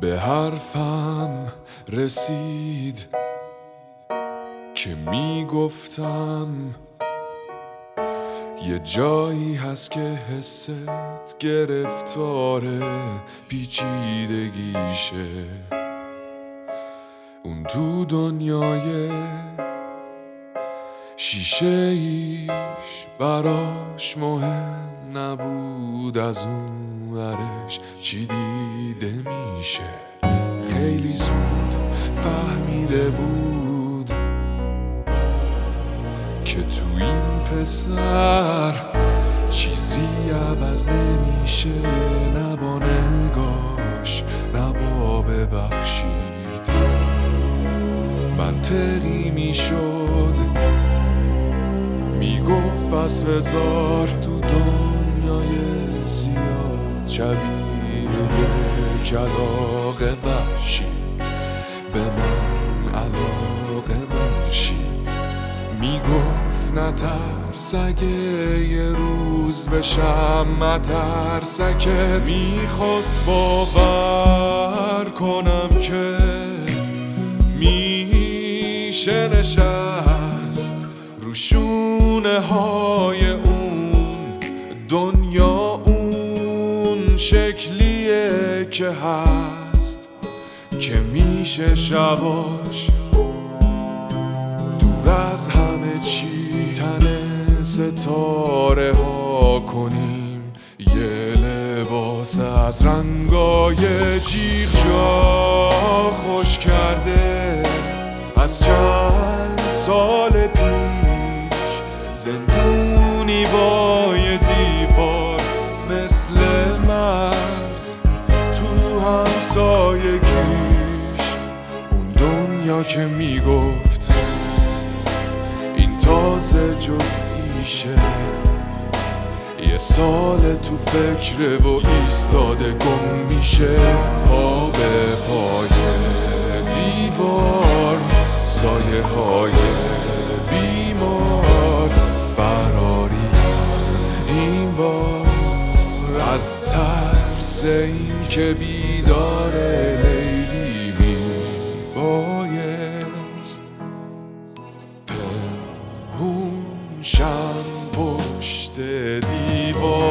به حرفم رسید که می‌گفتم یه جایی هست که حست گرفتاره پیچیدگیشه اون تو دنیای شیشه ایش براش مهم نبود از اون ورش چی دیده. میشه. خیلی زود فهمیده بود که تو این پسر چیزی عوض نمیشه. نه با نگاش نه با ببخشید منطقی می‌شد. می‌گفت پس بذار تو دنیای زیاد شبیه. علاقه وحشی به من علاقه منشی می‌گفت نترس اگه یه روز بشم مترسکت می‌خواست باور کنم که میشه نشست رو شونه های اون دنیا اون که هست که میشه شباش دور از همه چی تن ستاره ها کنیم. یه لباس از رنگای جیغ جا خوش کرده. از چند سال پیش زندونی که می‌گفت این تازه جزئیشه یه سال تو فکره و ایستاده گم میشه. پا به پای دیوار سایه های بیمار. فراری این بار از ترس این که بیدار پشت دیوار.